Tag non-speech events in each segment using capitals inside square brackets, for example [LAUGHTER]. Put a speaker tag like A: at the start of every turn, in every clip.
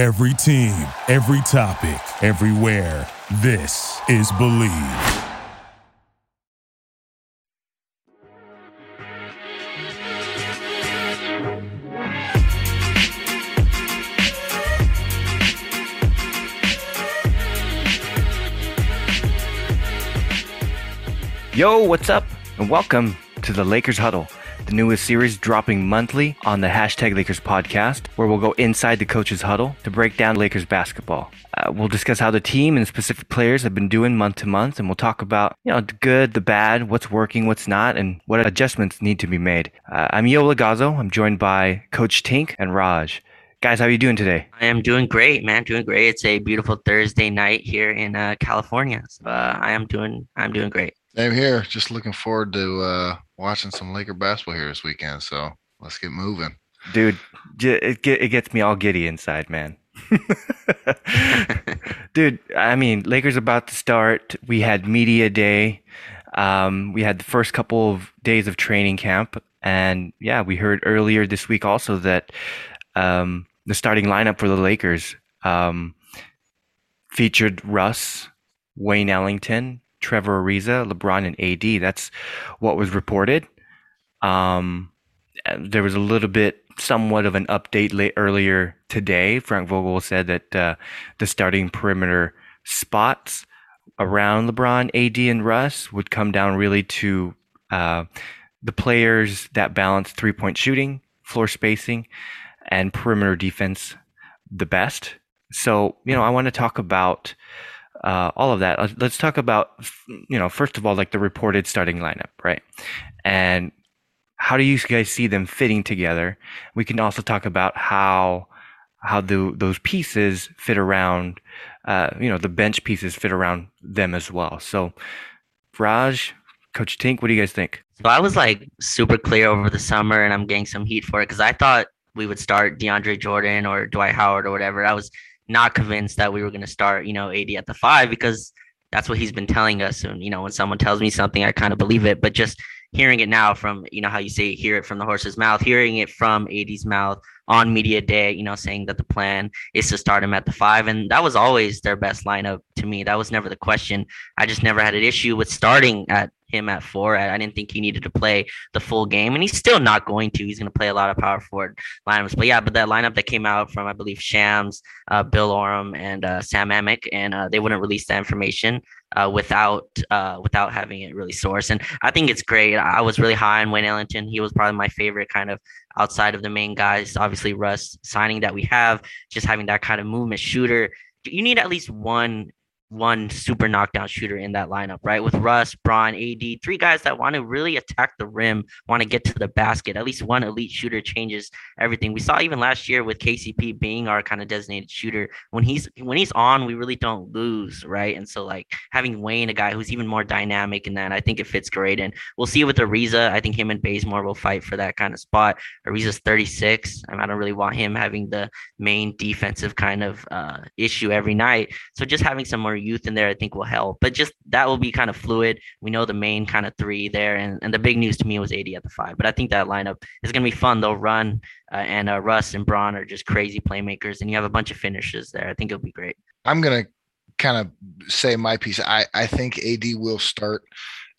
A: Every team, every topic, everywhere. This is Believe.
B: Yo, what's up? And welcome to the Lakers Huddle, the newest series dropping monthly on the hashtag Lakers podcast, where we'll go inside the coach's huddle to break down Lakers basketball. Uh, we'll discuss how the team and specific players have been doing month to month, and we'll talk about you know the good, the bad, what's working, what's not, and what adjustments need to be made. Uh, I'm Yo Lagazo. I'm joined by Coach Tink and Raj. Guys, how are you doing today?
C: I am doing great, man. Doing great. It's a beautiful Thursday night here in uh, California. So, uh, I am doing. I'm doing great.
D: Same here. Just looking forward to uh, watching some Laker basketball here this weekend. So let's get moving,
B: dude. It it gets me all giddy inside, man. [LAUGHS] [LAUGHS] dude, I mean, Lakers about to start. We had media day. Um, we had the first couple of days of training camp, and yeah, we heard earlier this week also that um, the starting lineup for the Lakers um, featured Russ, Wayne Ellington, Trevor Ariza, LeBron, and AD. That's what was reported. Um, there was a little bit, somewhat of an update late, earlier today. Frank Vogel said that uh, the starting perimeter spots around LeBron, AD, and Russ would come down really to uh, the players that balance three point shooting, floor spacing, and perimeter defense the best. So, you know, I want to talk about uh, all of that. Let's talk about, you know, first of all, like the reported starting lineup, right? And how do you guys see them fitting together? We can also talk about how how the, those pieces fit around, uh, you know, the bench pieces fit around them as well. So, Raj, Coach Tink, what do you guys think?
C: So I was like super clear over the summer, and I'm getting some heat for it because I thought we would start DeAndre Jordan or Dwight Howard or whatever. I was not convinced that we were going to start, you know, AD at the five because that's what he's been telling us. And, you know, when someone tells me something, I kind of believe it. But just hearing it now from, you know, how you say hear it from the horse's mouth, hearing it from AD's mouth on media day, you know, saying that the plan is to start him at the five. And that was always their best lineup to me. That was never the question. I just never had an issue with starting at him at four. I, I, didn't think he needed to play the full game, and he's still not going to. He's going to play a lot of power forward lineups. But yeah, but that lineup that came out from I believe Shams, uh, Bill Oram, and uh, Sam Amick, and uh, they wouldn't release that information. Uh, without uh, without having it really sourced, and I think it's great. I was really high on Wayne Ellington. He was probably my favorite kind of outside of the main guys. Obviously, Russ signing that we have, just having that kind of movement shooter. You need at least one one super knockdown shooter in that lineup, right? With Russ, Bron, AD, three guys that want to really attack the rim, want to get to the basket. At least one elite shooter changes everything. We saw even last year with KCP being our kind of designated shooter. When he's when he's on, we really don't lose, right? And so like having Wayne, a guy who's even more dynamic in that, I think it fits great. And we'll see with Ariza. I think him and Bazemore will fight for that kind of spot. Ariza's 36. I, don't really want him having the main defensive kind of uh, issue every night. So just having some more youth in there, I think will help. But just that will be kind of fluid. We know the main kind of three there, and, and the big news to me was AD at the five. But I think that lineup is going to be fun. They'll run, uh, and uh, Russ and Bron are just crazy playmakers, and you have a bunch of finishes there. I think it'll be great.
D: I'm going to kind of say my piece. I I think AD will start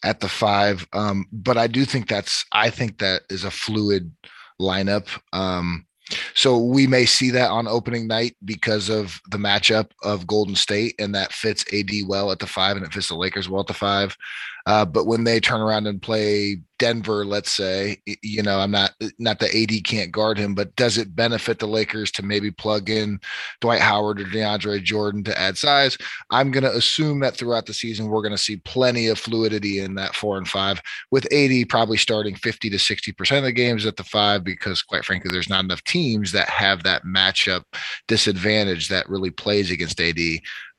D: at the five, um, but I do think that's I think that is a fluid lineup. Um, so we may see that on opening night because of the matchup of Golden State, and that fits AD well at the five, and it fits the Lakers well at the five. Uh, but when they turn around and play Denver, let's say, you know, I'm not not the AD can't guard him, but does it benefit the Lakers to maybe plug in Dwight Howard or DeAndre Jordan to add size? I'm going to assume that throughout the season we're going to see plenty of fluidity in that four and five, with AD probably starting 50 to 60 percent of the games at the five, because quite frankly, there's not enough teams that have that matchup disadvantage that really plays against AD.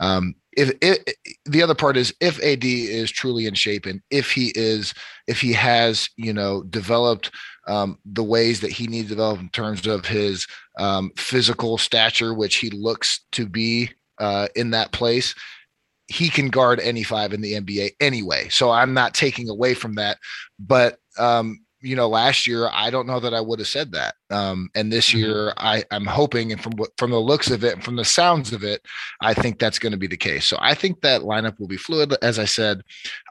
D: Um, if, the other part is if AD is truly in shape and if he is if he has you know developed um, the ways that he needs to develop in terms of his um, physical stature, which he looks to be uh, in that place, he can guard any five in the NBA anyway. So I'm not taking away from that, but um, you know, last year I don't know that I would have said that Um, and this
C: Mhm.
D: year, I I'm hoping, and from from the looks of it, and from the sounds of it, I think that's going to be the case. So I think that lineup will be fluid. As I said,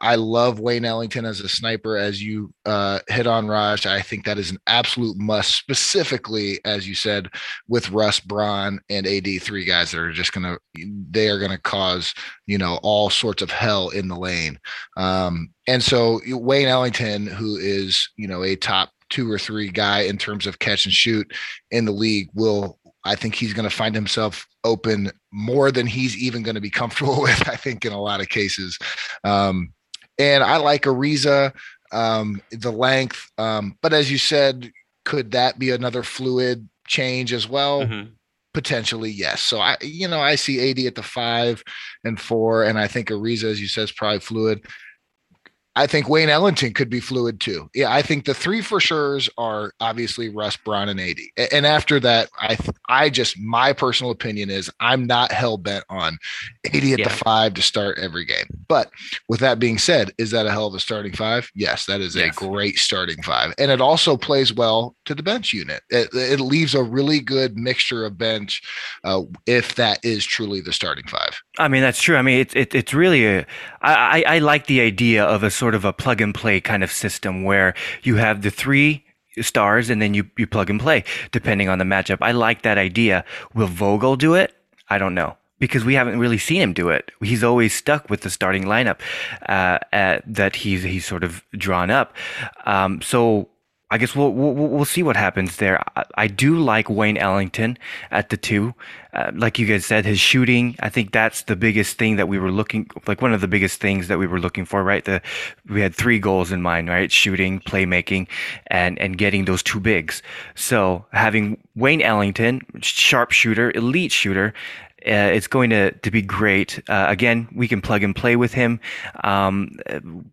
D: I love Wayne Ellington as a sniper, as you uh, hit on, Raj. I think that is an absolute must, specifically as you said, with Russ, Bron, and AD, three guys that are just gonna they are gonna cause you know all sorts of hell in the lane. Um, and so Wayne Ellington, who is you know a top two or three guy in terms of catch and shoot in the league, will I think he's going to find himself open more than he's even going to be comfortable [LAUGHS] with. I think in a lot of cases, um, and I like Ariza, um, the length. Um, but as you said, could that be another fluid change as well?
C: Mhm.
D: Potentially, yes. So I, you know, I see AD at the five and four, and I think Ariza, as you said, is probably fluid. I think Wayne Ellington could be fluid too. Yeah, I think the three for sure's are obviously Russ, Bron, and AD. And after that, I th- I just my personal opinion is I'm not hell bent on AD at
C: Yeah.
D: the five to start every game. But with that being said, is that a hell of a starting five? Yes, that is
B: Yes.
D: a great starting five, and it also plays well to the bench unit. It, it leaves a really good mixture of bench uh, if that is truly the starting five.
B: I mean, that's true. I mean, it's it, it's really a. I, I I like the idea of a sort of a plug and play kind of system where you have the three stars and then you you plug and play depending on the matchup. I like that idea. Will Vogel do it? I don't know because we haven't really seen him do it. He's always stuck with the starting lineup uh, uh, that he's he's sort of drawn up. Um, so. I guess we'll, we'll we'll see what happens there. I, I do like Wayne Ellington at the two, uh, like you guys said, his shooting. I think that's the biggest thing that we were looking like one of the biggest things that we were looking for. Right, the we had three goals in mind. Right, shooting, playmaking, and and getting those two bigs. So having Wayne Ellington, sharp shooter, elite shooter, uh, it's going to, to be great. Uh, again, we can plug and play with him. Um,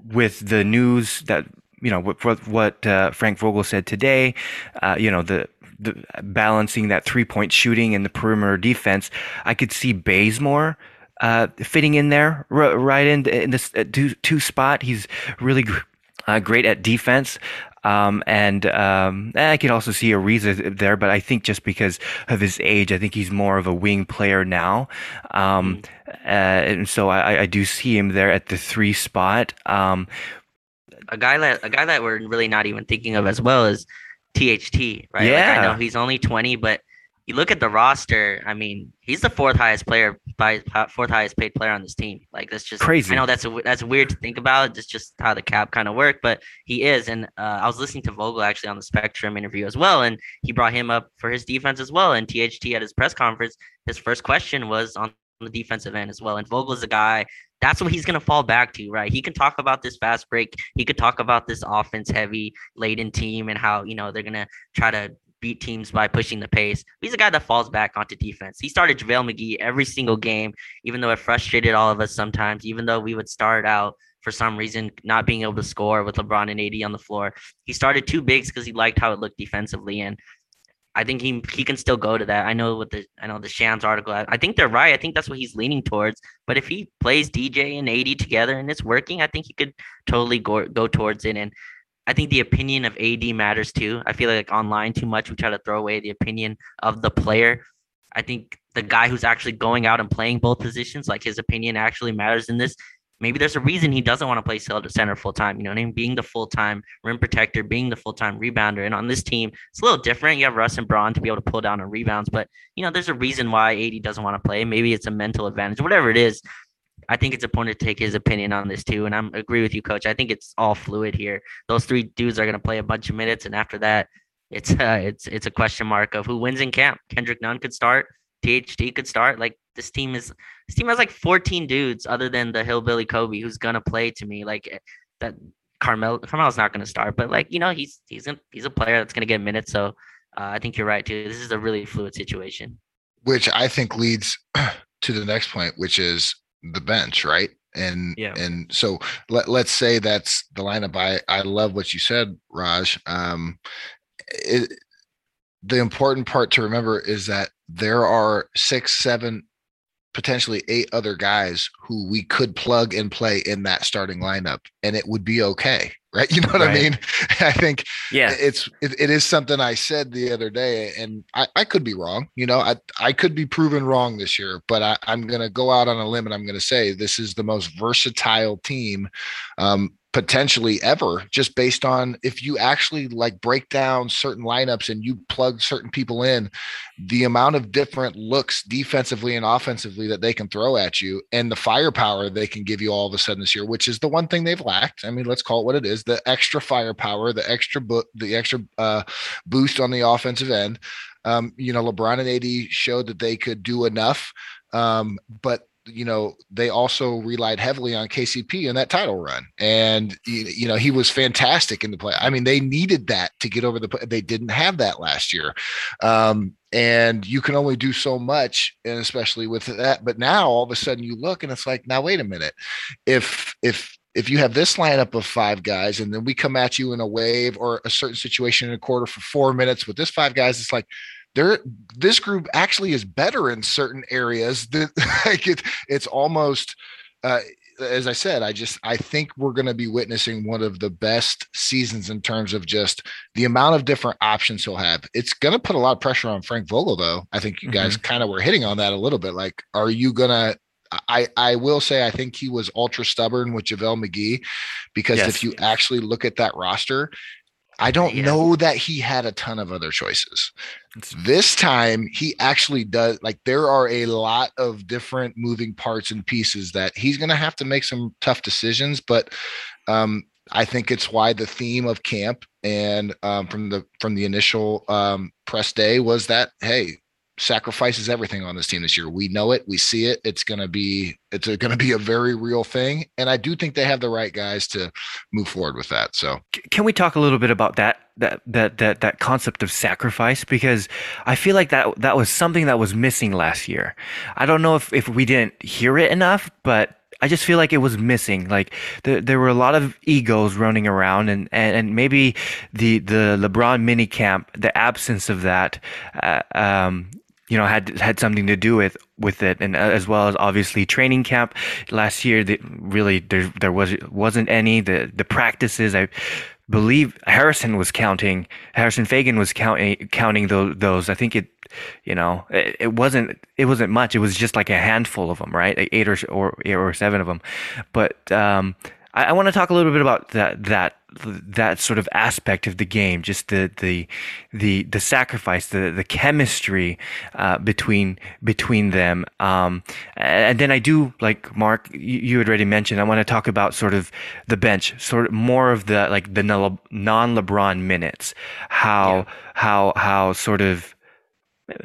B: with the news that you know what what, uh, Frank Vogel said today, uh, you know the. The, balancing that three point shooting and the perimeter defense, I could see Bazemore uh, fitting in there r- right in, in this uh, two, two spot. He's really gr- uh, great at defense. Um, and um, I could also see Ariza there, but I think just because of his age, I think he's more of a wing player now. Um, uh, and so I, I do see him there at the three spot.
C: A guy that a guy that we're really not even thinking of as well is THT, right? Like, I know he's only 20, but you look at the roster. I mean, he's the fourth highest player, by fourth highest paid player on this team. Like that's just
B: Crazy.
C: I know that's a, that's weird to think about. It's just how the cap kind of work, but he is. And uh, I was listening to Vogel actually on the Spectrum interview as well, and he brought him up for his defense as well. And THT at his press conference, his first question was on the defensive end as well. And Vogel is a guy that's what he's going to fall back to, right? He can talk about this fast break. He could talk about this offense heavy laden team and how, you know, they're going to try to beat teams by pushing the pace. He's a guy that falls back onto defense. He started JaVale McGee every single game, even though it frustrated all of us sometimes, even though we would start out for some reason not being able to score with LeBron and AD on the floor. He started two bigs because he liked how it looked defensively. And I think he he can still go to that. I know with the I know the Shams article. I, I think they're right. I think that's what he's leaning towards. But if he plays DJ and AD together and it's working, I think he could totally go go towards it. And I think the opinion of AD matters too. I feel like online too much we try to throw away the opinion of the player. I think the guy who's actually going out and playing both positions, like his opinion actually matters in this. Maybe there's a reason he doesn't want to play center full time. You know what I mean? Being the full time rim protector, being the full time rebounder. And on this team, it's a little different. You have Russ and Bron to be able to pull down on rebounds, but you know, there's a reason why AD doesn't want to play. Maybe it's a mental advantage, whatever it is. I think it's important to take his opinion on this too. And I'm agree with you, coach. I think it's all fluid here. Those three dudes are gonna play a bunch of minutes, and after that, it's uh, it's it's a question mark of who wins in camp. Kendrick Nunn could start. THT could start. Like this team is this team has like 14 dudes other than the hillbilly Kobe who's gonna play to me. Like eh, that Carmel Carmel's not gonna start, but like you know he's he's a, he's a player that's gonna get minutes. So uh, I think you're right too. This is a really fluid situation.
D: which I think leads [CLEARS THROAT] to the next point, which is the bench, right? And
C: Yeah.
D: and so let let's say that's the lineup. I I love what you said, Raj. Um, it, the important part to remember is that there are six, seven, potentially eight other guys who we could plug and play in that starting lineup and it would be okay right? [LAUGHS] You know what right. i mean? [LAUGHS] I think yeah. it's it, it is something i said the other day and I, I could be wrong you know? I i could be proven wrong this year but I, i'm going to go out on a limb and i'm going to say this is the most versatile team um, potentially ever just based on if you actually like break down certain lineups and you plug certain people in the amount of different looks defensively and offensively that they can throw at you and the firepower they can give you all of a sudden this year which is the one thing they've lacked. I mean let's call it what it is the extra firepower the extra bo- the extra uh, boost on the offensive end. Um, you know lebron and ad showed that they could do enough um, but you know, they also relied heavily on KCP in that title run. And, you know, he was fantastic in the play. I mean, they needed that to get over the, they didn't have that last year. Um, and you can only do so much and especially with that but now all of a sudden you look and it's like now wait a minute if if if you have this lineup of five guys and then we come at you in a wave or a certain situation in a quarter for four minutes with this five guys it's like there this group actually is better in certain areas that [LAUGHS] like it, it's almost uh, as I said, I just I think we're going to be witnessing one of the best seasons in terms of just the amount of different options he'll have. It's going to put a lot of pressure on Frank Vogel, though. I think you guys mm-hmm. kind of were hitting on that a little bit. Like, are you going to? I I will say I think he was ultra stubborn with JaVale McGee because yes. if you actually look at that roster, I don't yeah. know that he had a ton of other choices. This time, he actually does. Like, there are a lot of different moving parts and pieces that he's going to have to make some tough decisions. But um, I think it's why the theme of camp and um, from the from the initial um, press day was that hey, sacrifices everything on this team this year. We know it, we see it. It's going to be it's going to be a very real thing, and I do think they have the right guys to move forward with that. So,
B: can we talk a little bit about that that that that that concept of sacrifice because I feel like that that was something that was missing last year. I don't know if if we didn't hear it enough, but I just feel like it was missing. Like there, there were a lot of egos running around, and, and, and maybe the the LeBron mini camp, the absence of that, uh, um, you know had had something to do with with it. And uh, as well as obviously training camp. Last year that really there there was wasn't any. The the practices i believe harrison was counting harrison Faigen was counting counting those those. I think it you know it, it wasn't it wasn't much. It was just like a handful of them right? Like eight or or eight or seven of them but um I, I want to talk a little bit about that that that sort of aspect of the game, just the the the the sacrifice, the the chemistry uh, between between them. Um, and then I do like Mark, you, you had already mentioned. I want to talk about sort of the bench, sort of more of the like the non LeBron minutes, how yeah. how how sort of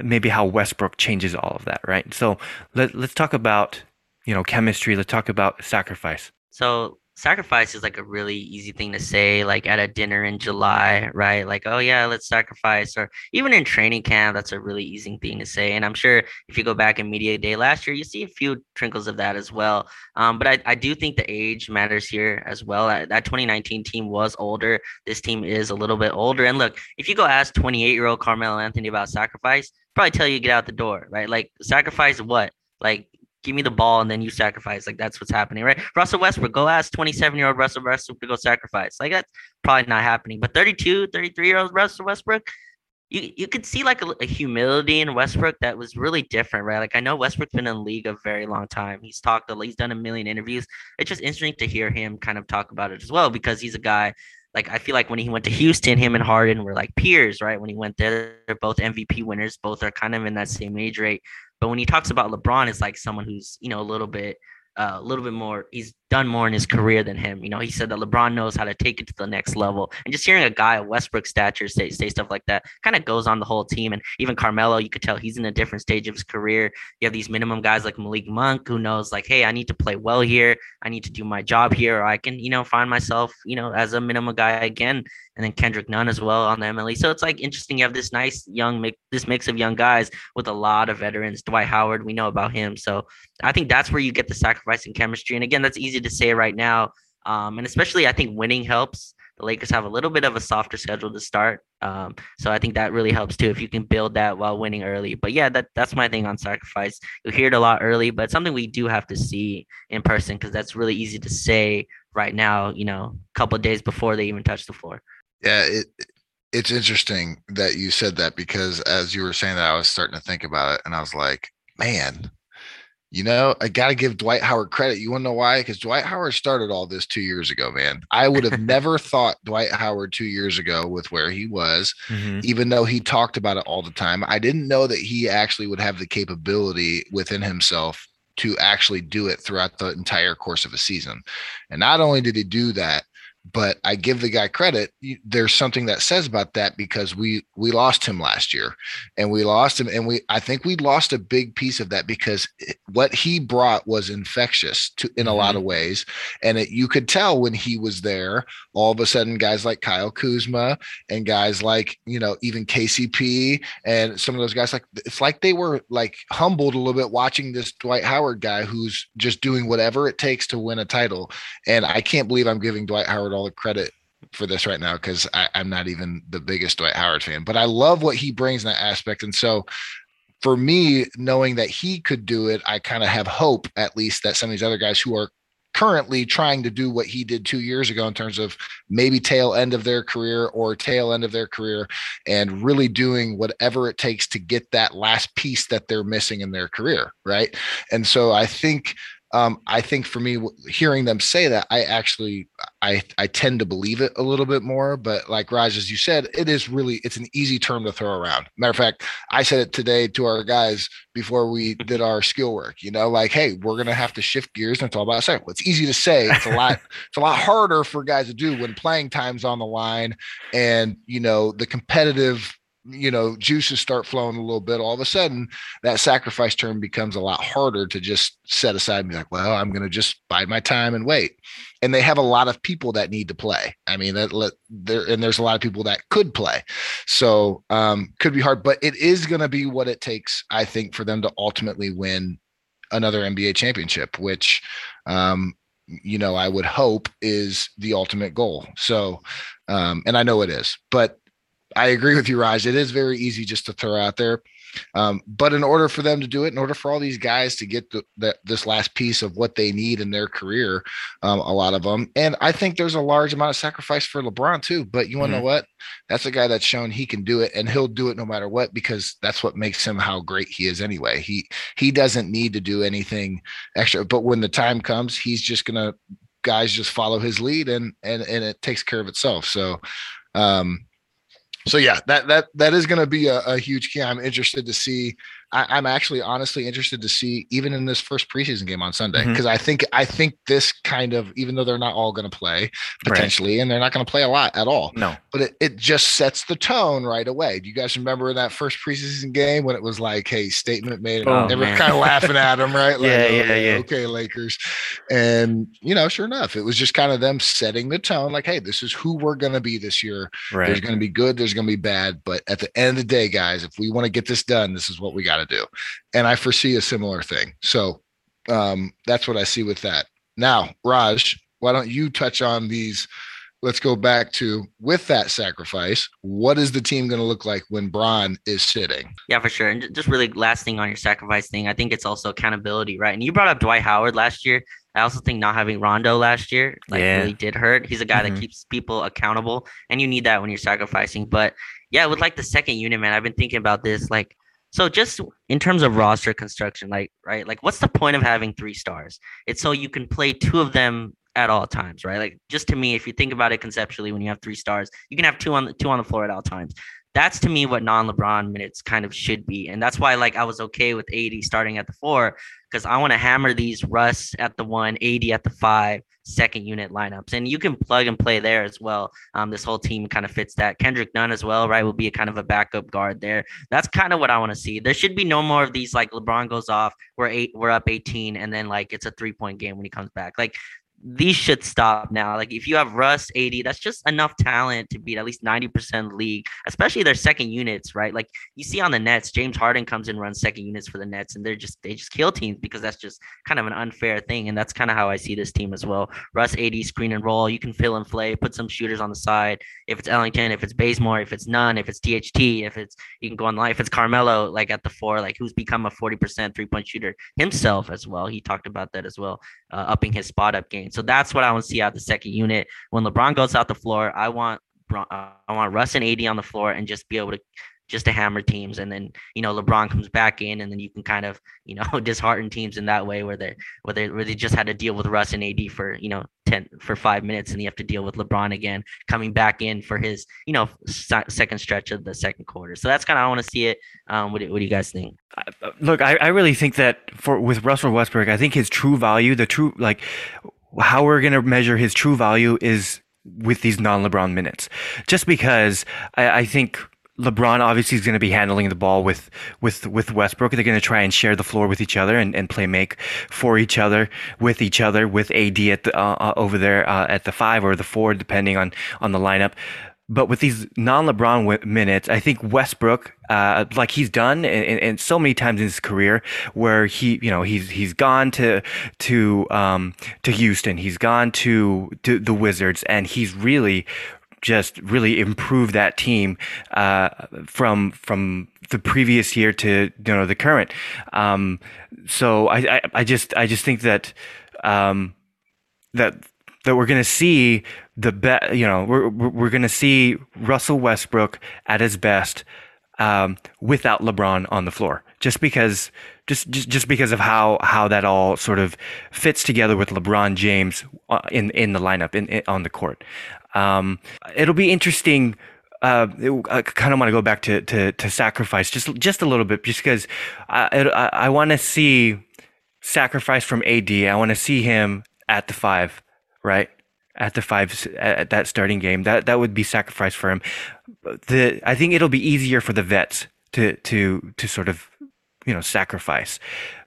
B: maybe how Westbrook changes all of that, right? So let let's talk about you know chemistry. Let's talk about sacrifice.
C: So sacrifice is like a really easy thing to say like at a dinner in july right? Like oh yeah let's sacrifice or even in training camp that's a really easy thing to say and i'm sure if you go back in media day last year you see a few trinkles of that as well um, but I, I do think the age matters here as well that, that 2019 team was older this team is a little bit older and look if you go ask 28 year old carmelo anthony about sacrifice probably tell you get out the door right? Like sacrifice what? Like give me the ball and then you sacrifice. Like that's what's happening, right? Russell Westbrook, go ask 27 year old Russell Westbrook to go sacrifice. Like that's probably not happening. But 32, 33 year old Russell Westbrook, you you could see like a, a, humility in Westbrook that was really different, right? Like I know Westbrook's been in the league a very long time. He's talked, he's done a million interviews. It's just interesting to hear him kind of talk about it as well because he's a guy. Like I feel like when he went to Houston, him and Harden were like peers, right? When he went there, they're both MVP winners. Both are kind of in that same age rate. But when he talks about LeBron, it's like someone who's, you know, a little bit uh, a little bit more. He's done more in his career than him. You know, he said that LeBron knows how to take it to the next level. And just hearing a guy of Westbrook stature say, say stuff like that kind of goes on the whole team. And even Carmelo, you could tell he's in a different stage of his career. You have these minimum guys like Malik Monk who knows like, hey, I need to play well here. I need to do my job here, or I can, you know, find myself, you know, as a minimum guy again. And then Kendrick Nunn as well on the MLE. So it's like interesting. You have this nice young mix, this mix of young guys with a lot of veterans. Dwight Howard, we know about him. So I think that's where you get the sacrifice and chemistry. And again, that's easy to say right now. Um, and especially I think winning helps. the Lakers have a little bit of a softer schedule to start. Um, so I think that really helps too if you can build that while winning early. But yeah, that that's my thing on sacrifice. You hear it a lot early, but something we do have to see in person because that's really easy to say right now. You know, a couple days before they even touch the floor.
D: Yeah, it, it's interesting that you said that because as you were saying that, I was starting to think about it, and I was like, man, you know, I got to give Dwight Howard credit. You want to know why? Because Dwight Howard started all this two years ago, man. I would have [LAUGHS] never thought Dwight Howard two years ago with where he was, mm-hmm. even though he talked about it all the time. I didn't know that he actually would have the capability within himself to actually do it throughout the entire course of a season. And not only did he do that, but I give the guy credit. There's something that says about that because we we lost him last year, and we lost him, and we I think we lost a big piece of that because what he brought was infectious to in a lot mm-hmm. of ways, and it, you could tell when he was there. All of a sudden, guys like Kyle Kuzma and guys like you know even KCP and some of those guys like it's like they were like humbled a little bit watching this Dwight Howard guy who's just doing whatever it takes to win a title, and I can't believe I'm giving Dwight Howard all the credit for this right now because I'm not even the biggest Dwight Howard fan, but I love what he brings in that aspect. And so for me, knowing that he could do it, I kind of have hope at least that some of these other guys who are currently trying to do what he did two years ago in terms of maybe tail end of their career or tail end of their career and really doing whatever it takes to get that last piece that they're missing in their career. Right. And so I think um, I think for me, hearing them say that, I actually I I tend to believe it a little bit more. But like Raj, as you said, it is really it's an easy term to throw around. Matter of fact, I said it today to our guys before we [LAUGHS] did our skill work. You know, like, hey, we're gonna have to shift gears, and it's all about saying. Well, it's easy to say. It's a lot. [LAUGHS] it's a lot harder for guys to do when playing time's on the line, and you know the competitive you know juices start flowing a little bit all of a sudden that sacrifice term becomes a lot harder to just set aside and be like well i'm going to just bide my time and wait. And they have a lot of people that need to play. I mean that let there and there's a lot of people that could play. So um could be hard but it is going to be what it takes i think for them to ultimately win another nba championship which um you know i would hope is the ultimate goal. So um and i know it is but I agree with you, Raj. It is very easy just to throw out there. Um, but in order for them to do it, in order for all these guys to get the, the this last piece of what they need in their career, um, a lot of them, and I think there's a large amount of sacrifice for LeBron too. But you want to mm-hmm. know what? That's a guy that's shown he can do it, and he'll do it no matter what because that's what makes him how great he is anyway. He he doesn't need to do anything extra. But when the time comes, he's just gonna guys just follow his lead, and and and it takes care of itself. So. Um, so yeah, that that that is going to be a, a, huge key. I'm interested to see I, am actually honestly interested to see even in this first preseason game on Sunday because mm-hmm. I think I think this kind of even though they're not all going to play potentially right. and they're not going to play a lot at all.
B: No,
D: but it, it just sets the tone right away. Do you guys remember that first preseason game when it was like, "Hey, statement made," oh, they were kind of laughing at them, right? [LAUGHS]
B: Like, yeah, yeah,
D: okay,
B: yeah.
D: Okay, Lakers, and you know, sure enough, it was just kind of them setting the tone, like, "Hey, this is who we're going to be this year. Right. There's going to be good, there's going to be bad, but at the end of the day, guys, if we want to get this done, this is what we got to do." and I foresee a similar thing. So um, that's what I see with that. Now, Raj, why don't you touch on these? Let's go back to with that sacrifice. What is the team going to look like when Bron is sitting?
C: Yeah, for sure. And just really last thing on your sacrifice thing, I think it's also accountability, right? And you brought up Dwight Howard last year. I also think not having Rondo last year like yeah. really did hurt. He's a guy mm-hmm. that keeps people accountable, and you need that when you're sacrificing. But yeah, with like the second unit, man, I've been thinking about this. Like so just in terms of roster construction, like right, like what's the point of having three stars? It's so you can play two of them at all times, right? Like just to me, if you think about it conceptually, when you have three stars, you can have two on the two on the floor at all times. That's to me what non-LeBron minutes kind of should be, and that's why like I was okay with AD starting at the four because I want to hammer these Russ at the one, AD at the five, second unit lineups, and you can plug and play there as well. Um, this whole team kind of fits that. Kendrick Nunn as well, right? Will be a kind of a backup guard there. That's kind of what I want to see. There should be no more of these like LeBron goes off, we're eight, we're up 18, and then like it's a three point game when he comes back. Like these should stop now. Like if you have Russ AD, that's just enough talent to beat at least 90% league, especially their second units, right? Like you see on the Nets, James Harden comes and runs second units for the Nets, and they're just they just kill teams because that's just kind of an unfair thing. And that's kind of how I see this team as well. Russ AD, screen and roll, you can fill and play, put some shooters on the side. If it's Ellington, if it's Bazemore, if it's Nunn, if it's THT, if it's you can go on life, if it's Carmelo, like at the four, like who's become a 40% three-point shooter himself as well. He talked about that as well, uh, upping his spot up game. So that's what I want to see out the second unit. When LeBron goes out the floor, I want uh, I want Russ and AD on the floor and just be able to just to hammer teams. And then, you know, LeBron comes back in and then you can kind of, you know, [LAUGHS] dishearten teams in that way where they where they where they just had to deal with Russ and AD for, you know, 10 for five minutes and you have to deal with LeBron again coming back in for his, you know, second stretch of the second quarter. So that's kind of I want to see it. Um, what, do, what do you guys think?
B: Look, I, I really think that for with Russell Westbrook, I think his true value, the true like how we're going to measure his true value is with these non-LeBron minutes. Just because I, I think LeBron obviously is going to be handling the ball with with with Westbrook. They're going to try and share the floor with each other and, and play make for each other with each other with AD at the uh, uh, over there uh, at the five or the four, depending on on the lineup. But with these non-LeBron w- minutes, I think Westbrook, uh, like he's done and so many times in his career, where he, you know, he's he's gone to to um, to Houston, he's gone to to the Wizards, and he's really just really improved that team uh, from from the previous year to you know the current. Um, so I, I, I just I just think that um, that that we're going to see the bet. You know, we're we're going to see Russell Westbrook at his best um, without LeBron on the floor, just because just, just just because of how how that all sort of fits together with LeBron James uh, in in the lineup in, in on the court. Um, it'll be interesting. Uh, I kind of want to go back to, to, to sacrifice just just a little bit, just because I I, I want to see sacrifice from AD. I want to see him at the five, right? At the five at that starting game, that that would be sacrifice for him. The I think it'll be easier for the vets to to to sort of you know sacrifice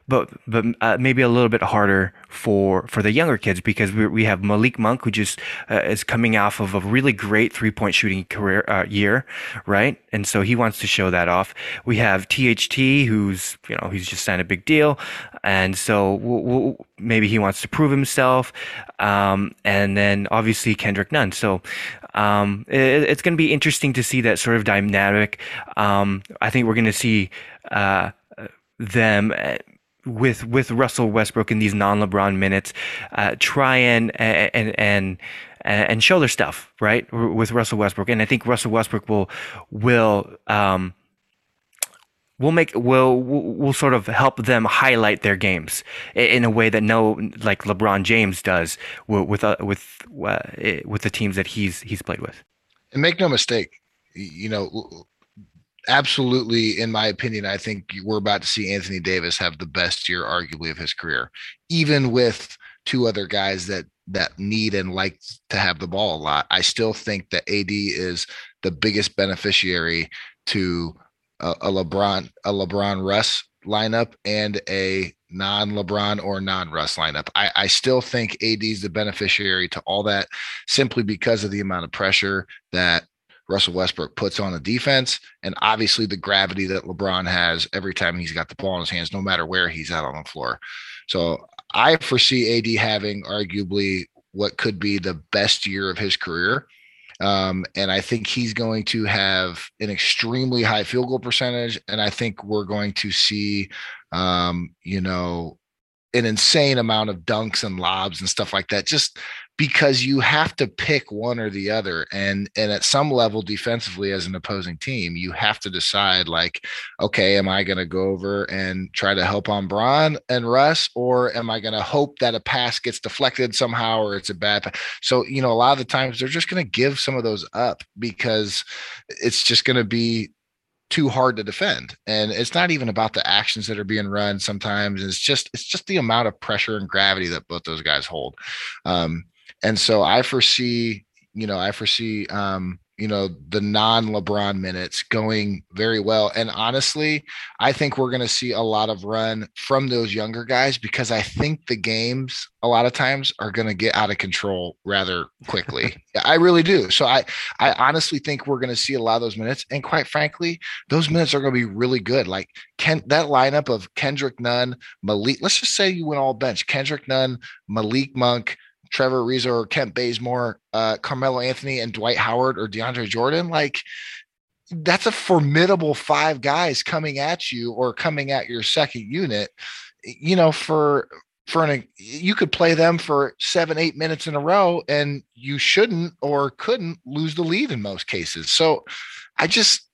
B: but but uh, maybe a little bit harder for for the younger kids because we, we have Malik Monk who just uh, is coming off of a really great three point shooting career uh, year, right? And so he wants to show that off. We have THT who's you know he's just signed a big deal, and so we'll, we'll, maybe he wants to prove himself. Um, and then obviously Kendrick Nunn. So um, it, it's going to be interesting to see that sort of dynamic. Um, I think we're going to see uh, them with with Russell Westbrook in these non LeBron minutes, uh, try and and and and show their stuff right with Russell Westbrook, and I think Russell Westbrook will will um, will make will will sort of help them highlight their games in a way that no like LeBron James does with uh, with uh, with the teams that he's he's played with.
D: And make no mistake, you know absolutely, in my opinion, I think we're about to see Anthony Davis have the best year, arguably, of his career, even with two other guys that that need and like to have the ball a lot. I still think that AD is the biggest beneficiary to a, a LeBron a LeBron Russ lineup and a non LeBron or non Russ lineup. I, I still think AD is the beneficiary to all that simply because of the amount of pressure that Russell Westbrook puts on the defense, and obviously the gravity that LeBron has every time he's got the ball in his hands, no matter where he's at on the floor. So I foresee AD having arguably what could be the best year of his career. Um, and I think he's going to have an extremely high field goal percentage. And I think we're going to see, um, you know, an insane amount of dunks and lobs and stuff like that. Just because you have to pick one or the other and and at some level defensively as an opposing team you have to decide like okay am i going to go over and try to help on Bron and Russ or am i going to hope that a pass gets deflected somehow or it's a bad pass? so you know a lot of the times they're just going to give some of those up because it's just going to be too hard to defend and it's not even about the actions that are being run sometimes it's just it's just the amount of pressure and gravity that both those guys hold um, and so I foresee, you know, I foresee um, you know, the non LeBron minutes going very well. And honestly, I think we're going to see a lot of run from those younger guys because I think the games a lot of times are going to get out of control rather quickly. [LAUGHS] I really do. So I, I honestly think we're going to see a lot of those minutes. And quite frankly, those minutes are going to be really good. Like Ken, that lineup of Kendrick Nunn, Malik, let's just say you went all bench, Kendrick Nunn, Malik Monk, Trevor Ariza or Kent Bazemore, uh, Carmelo Anthony, and Dwight Howard or DeAndre Jordan, like that's a formidable five guys coming at you or coming at your second unit. You know, for for an you could play them for seven, eight minutes in a row, and you shouldn't or couldn't lose the lead in most cases. So I just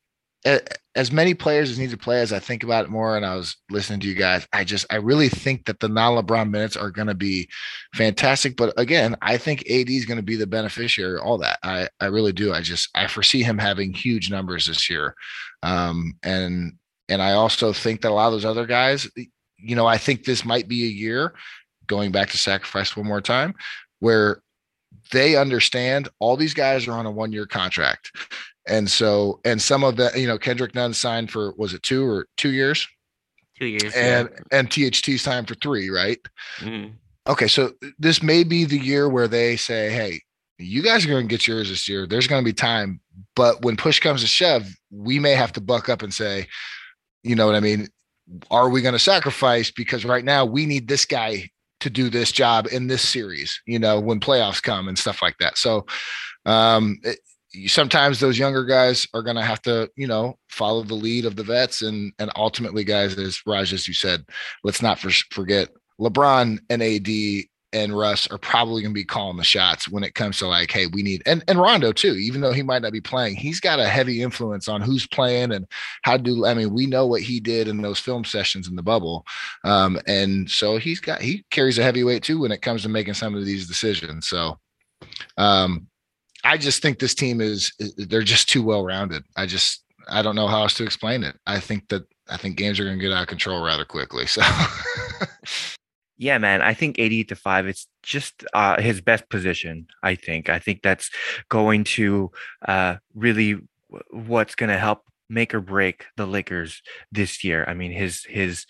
D: as many players as need to play as I think about it more and I was listening to you guys, I just I really think that the non-LeBron minutes are going to be fantastic. But again, I think AD is going to be the beneficiary all that. I I really do. I just I foresee him having huge numbers this year. Um and and I also think that a lot of those other guys, you know, I think this might be a year going back to sacrifice one more time where they understand all these guys are on a one year contract and so, and some of that, you know, Kendrick Nunn signed for was it two or two years?
C: Two years.
D: And yeah. and THT signed for three, right?
C: Mm-hmm.
D: Okay, so this may be the year where they say, "Hey, you guys are going to get yours this year. There's going to be time, but when push comes to shove, we may have to buck up and say, you know what I mean? Are we going to sacrifice because right now we need this guy to do this job in this series, you know, when playoffs come and stuff like that. So, um, it, sometimes those younger guys are going to have to, you know, follow the lead of the vets, and and ultimately, guys, as Raj, as you said, let's not for, forget LeBron and AD and Russ are probably going to be calling the shots when it comes to like, hey, we need and and Rondo too. Even though he might not be playing, he's got a heavy influence on who's playing and how do. I mean, we know what he did in those film sessions in the bubble, um, and so he's got he carries a heavy weight too when it comes to making some of these decisions. So, um, I just think this team is they're just too well rounded. I just I don't know how else to explain it. I think that I think games are going to get out of control rather quickly. So [LAUGHS]
B: Yeah, man. I think 88 to 5 it's just uh, his best position, I think. I think that's going to uh, really what's going to help make or break the Lakers this year. I mean, his his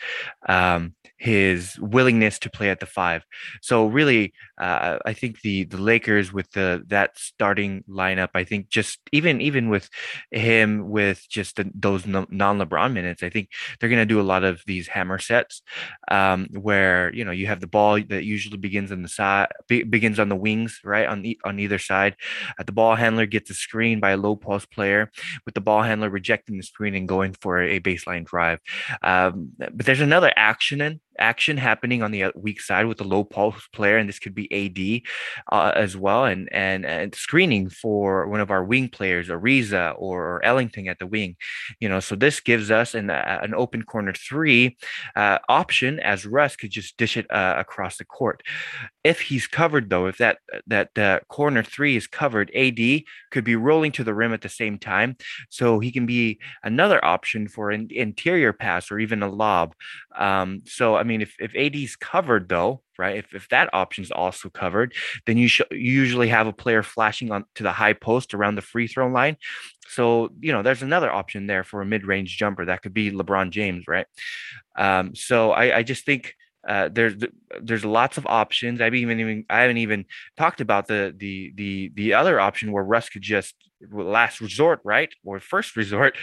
B: um, his willingness to play at the five. So really, uh, I think the the Lakers with the that starting lineup, I think just even even with him with just the, those non LeBron minutes, I think they're going to do a lot of these hammer sets um, where you know you have the ball that usually begins on the side be, begins on the wings, right on the on either side. Uh, the ball handler gets a screen by a low post player, with the ball handler rejecting the screen and going for a baseline drive. Um, but there's another action in action happening on the uh, weak side with the low post player, and this could be AD uh, as well, and, and and screening for one of our wing players, Ariza or, or Ellington at the wing. You know, so this gives us an uh, an open corner three uh, option as Russ could just dish it uh, across the court. If he's covered though, if that that uh, corner three is covered, AD could be rolling to the rim at the same time, so he can be another option for an interior pass or even a lob. Um, so I mean, if if AD's covered though, right? If if that option is also covered, then you, sh- you usually have a player flashing on to the high post around the free throw line. So you know, there's another option there for a mid range jumper that could be LeBron James, right? Um, so I, I just think uh, there's there's lots of options. I've even even I haven't even talked about the the the the other option where Russ could just last resort, right, or first [LAUGHS] resort,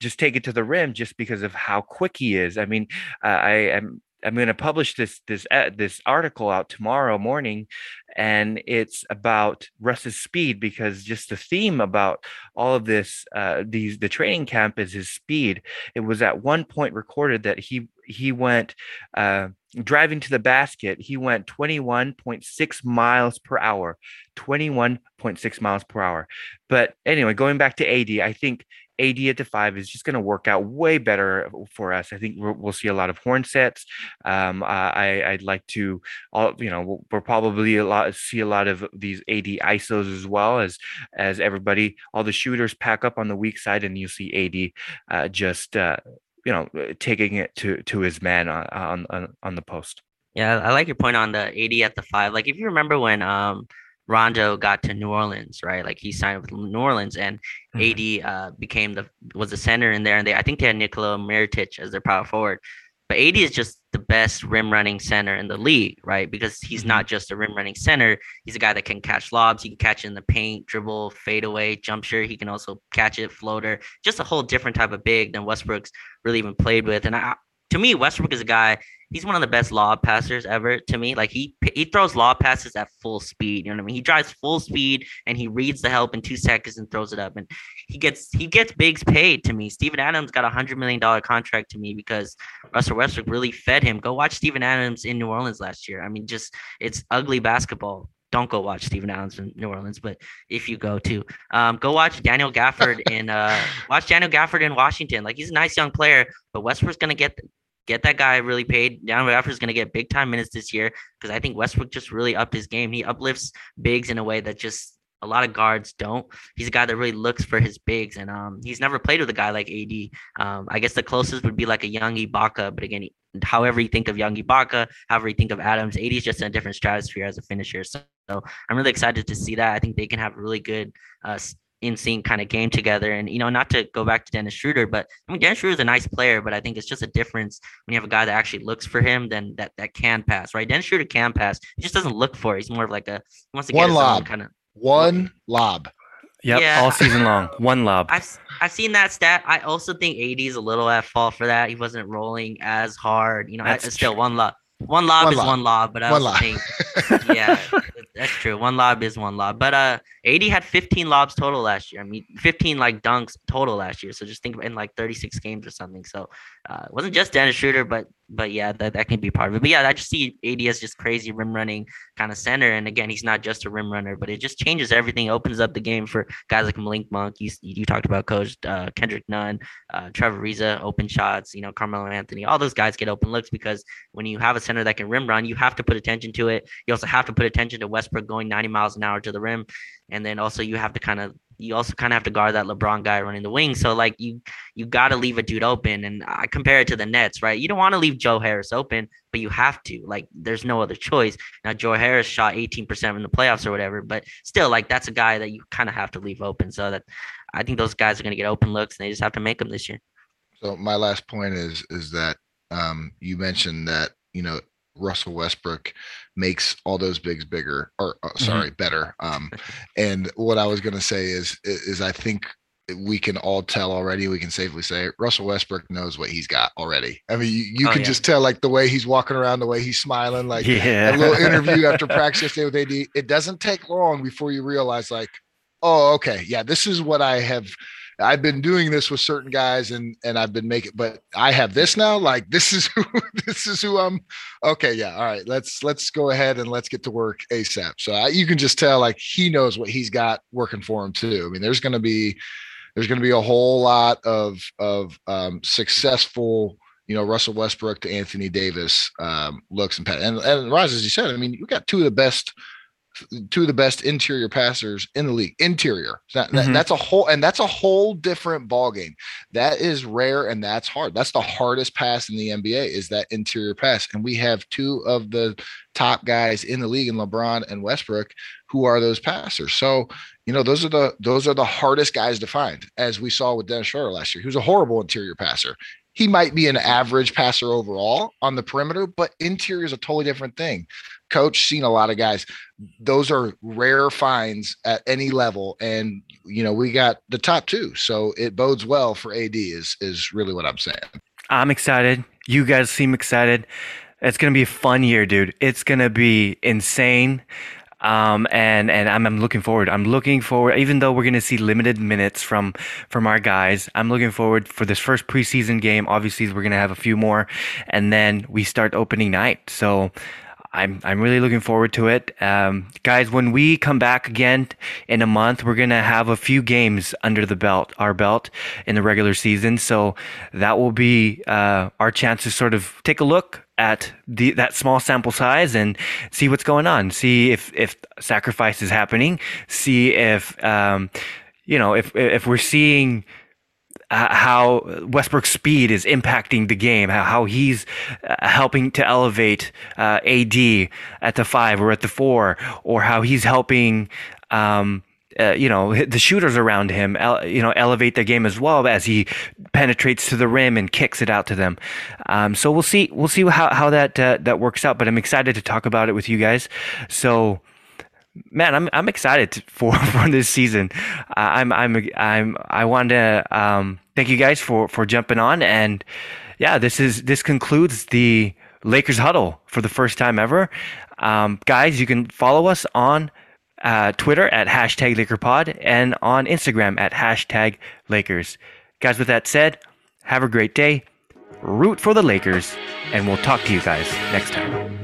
B: just take it to the rim just because of how quick he is. I mean, uh, I am I'm going to publish this this uh, this article out tomorrow morning, and it's about Russ's speed because just the theme about all of this uh, these the training camp is his speed. It was at one point recorded that he he went uh, driving to the basket. He went 21.6 miles per hour, 21.6 miles per hour. But anyway, going back to AD, I think AD at the five is just going to work out way better for us. I think we'll see a lot of horn sets. Um, I, I'd like to, all you know, we'll probably a lot see a lot of these AD ISOs as well as as everybody, all the shooters pack up on the weak side, and you see AD uh, just uh, you know taking it to to his man on on on the post.
C: Yeah, I like your point on the AD at the five. Like if you remember when um Rondo got to New Orleans, right? Like he signed with New Orleans, and mm-hmm. AD uh, became the was the center in there, and they I think they had Nikola Mirotic as their power forward. But AD is just the best rim running center in the league, right? Because he's mm-hmm. not just a rim running center. He's a guy that can catch lobs. He can catch in the paint, dribble, fade away, jump shot. He can also catch it, floater. Just a whole different type of big than Westbrook's really even played with. And I, to me, Westbrook is a guy he's one of the best lob passers ever to me. Like he he throws lob passes at full speed. You know what I mean? He drives full speed and he reads the help in two seconds and throws it up. And he gets he gets bigs paid to me. Steven Adams got a hundred million dollar contract to me because Russell Westbrook really fed him. Go watch Steven Adams in New Orleans last year. I mean, just it's ugly basketball. Don't go watch Steven Adams in New Orleans, but if you go to, um, go watch Daniel Gafford [LAUGHS] in uh, watch Daniel Gafford in Washington. Like he's a nice young player, but Westbrook's gonna get get that guy really paid. Daniel Gafford is going to get big time minutes this year because I think Westbrook just really upped his game. He uplifts bigs in a way that just a lot of guards don't. He's a guy that really looks for his bigs, and um, he's never played with a guy like AD. Um, I guess the closest would be like a young Ibaka, but again, however you think of young Ibaka, however you think of Adams, AD is just in a different stratosphere as a finisher. So, so I'm really excited to see that. I think they can have really good uh, in sync kind of game together. And you know, not to go back to Dennis Schroeder, but I mean Dennis Schroeder is a nice player, but I think it's just a difference when you have a guy that actually looks for him than that that can pass, right? Dennis Schroeder can pass. He just doesn't look for it. He's more of like a he wants to
D: one
C: get
D: lob
C: kind of
D: one lob.
B: Yep, yeah, all season long, [LAUGHS] one lob.
C: I've I've seen that stat. I also think AD is a little at fault for that. He wasn't rolling as hard. You know, That's still one lob. One lob one is lob. one lob, but I one also lob. think, yeah, [LAUGHS] that's true. One lob is one lob. But uh, AD had 15 lobs total last year. I mean, 15 like dunks total last year. So just think in like 36 games or something. So uh, it wasn't just Dennis Schroeder, but but yeah, that, that can be part of it. But yeah, I just see AD as just crazy rim running kind of center. And again, he's not just a rim runner, but it just changes everything, opens up the game for guys like Malik Monk. You, you talked about coach uh, Kendrick Nunn, uh, Trevor Ariza, open shots, you know, Carmelo Anthony, all those guys get open looks because when you have a center that can rim run, you have to put attention to it. You also have to put attention to Westbrook going 90 miles an hour to the rim. And then also you have to kind of you also kind of have to guard that LeBron guy running the wing. So like you you got to leave a dude open. And I compare it to the Nets, right? You don't want to leave Joe Harris open, but you have to. Like there's no other choice. Now Joe Harris shot 18% in the playoffs or whatever, but still like that's a guy that you kind of have to leave open. So that I think those guys are going to get open looks and they just have to make them this year.
D: So my last point is is that um, you mentioned that you know Russell Westbrook makes all those bigs bigger or uh, mm-hmm. sorry mm-hmm. better um and what i was going to say is is i think we can all tell already we can safely say russell westbrook knows what he's got already i mean you, you oh, can yeah. just tell like the way he's walking around the way he's smiling like yeah. a little [LAUGHS] interview after practice yesterday with ad it doesn't take long before you realize like oh okay yeah this is what i have I've been doing this with certain guys and and I've been making but I have this now like this is [LAUGHS] who this is who I'm okay yeah all right let's let's go ahead and let's get to work ASAP so I, you can just tell like he knows what he's got working for him too. I mean there's going to be there's going to be a whole lot of of um, successful you know Russell Westbrook to Anthony Davis um, looks and and and Rise as you said I mean you got two of the best two of the best interior passers in the league. Interior. That, mm-hmm. That's a whole and that's a whole different ball game. That is rare and that's hard. That's the hardest pass in the NBA is that interior pass. And we have two of the top guys in the league in LeBron and Westbrook who are those passers. So, you know, those are the those are the hardest guys to find, as we saw with Dennis Schroeder last year. He was a horrible interior passer he might be an average passer overall on the perimeter, but interior is a totally different thing coach, seen a lot of guys. Those are rare finds at any level, and you know we got the top two, so it bodes well for AD. Is is really what I'm saying.
B: I'm excited. You guys seem excited. It's gonna be a fun year, dude. It's gonna be insane. Um, and and I'm, I'm looking forward. I'm looking forward. Even though we're to see limited minutes from from our guys, I'm looking forward for this first preseason game. Obviously, we're to have a few more, and then we start opening night. So I'm I'm really looking forward to it, um, guys. When we come back again in a month, we're gonna have a few games under the belt, our belt in the regular season. So that will be uh, our chance to sort of take a look at the that small sample size and see what's going on. See if if sacrifice is happening. See if um, you know if if we're seeing uh, how Westbrook's speed is impacting the game, how, how he's uh, helping to elevate uh, AD at the five or at the four, or how he's helping. Um, uh, you know [LAUGHS] the shooters around him you know elevate their game as well as he penetrates to the rim and kicks it out to them um, so we'll see we'll see how, how that uh, that works out but i'm excited to talk about it with you guys so man, I'm I'm excited for [LAUGHS] for this season. I'm I'm I'm I want to um, thank you guys for for jumping on and yeah, this is this concludes the Lakers huddle for the first time ever. Um, guys, you can follow us on uh, Twitter at hashtag LakerPod and on Instagram at hashtag Lakers. Guys, with that said, have a great day. Root for the Lakers, and we'll talk to you guys next time.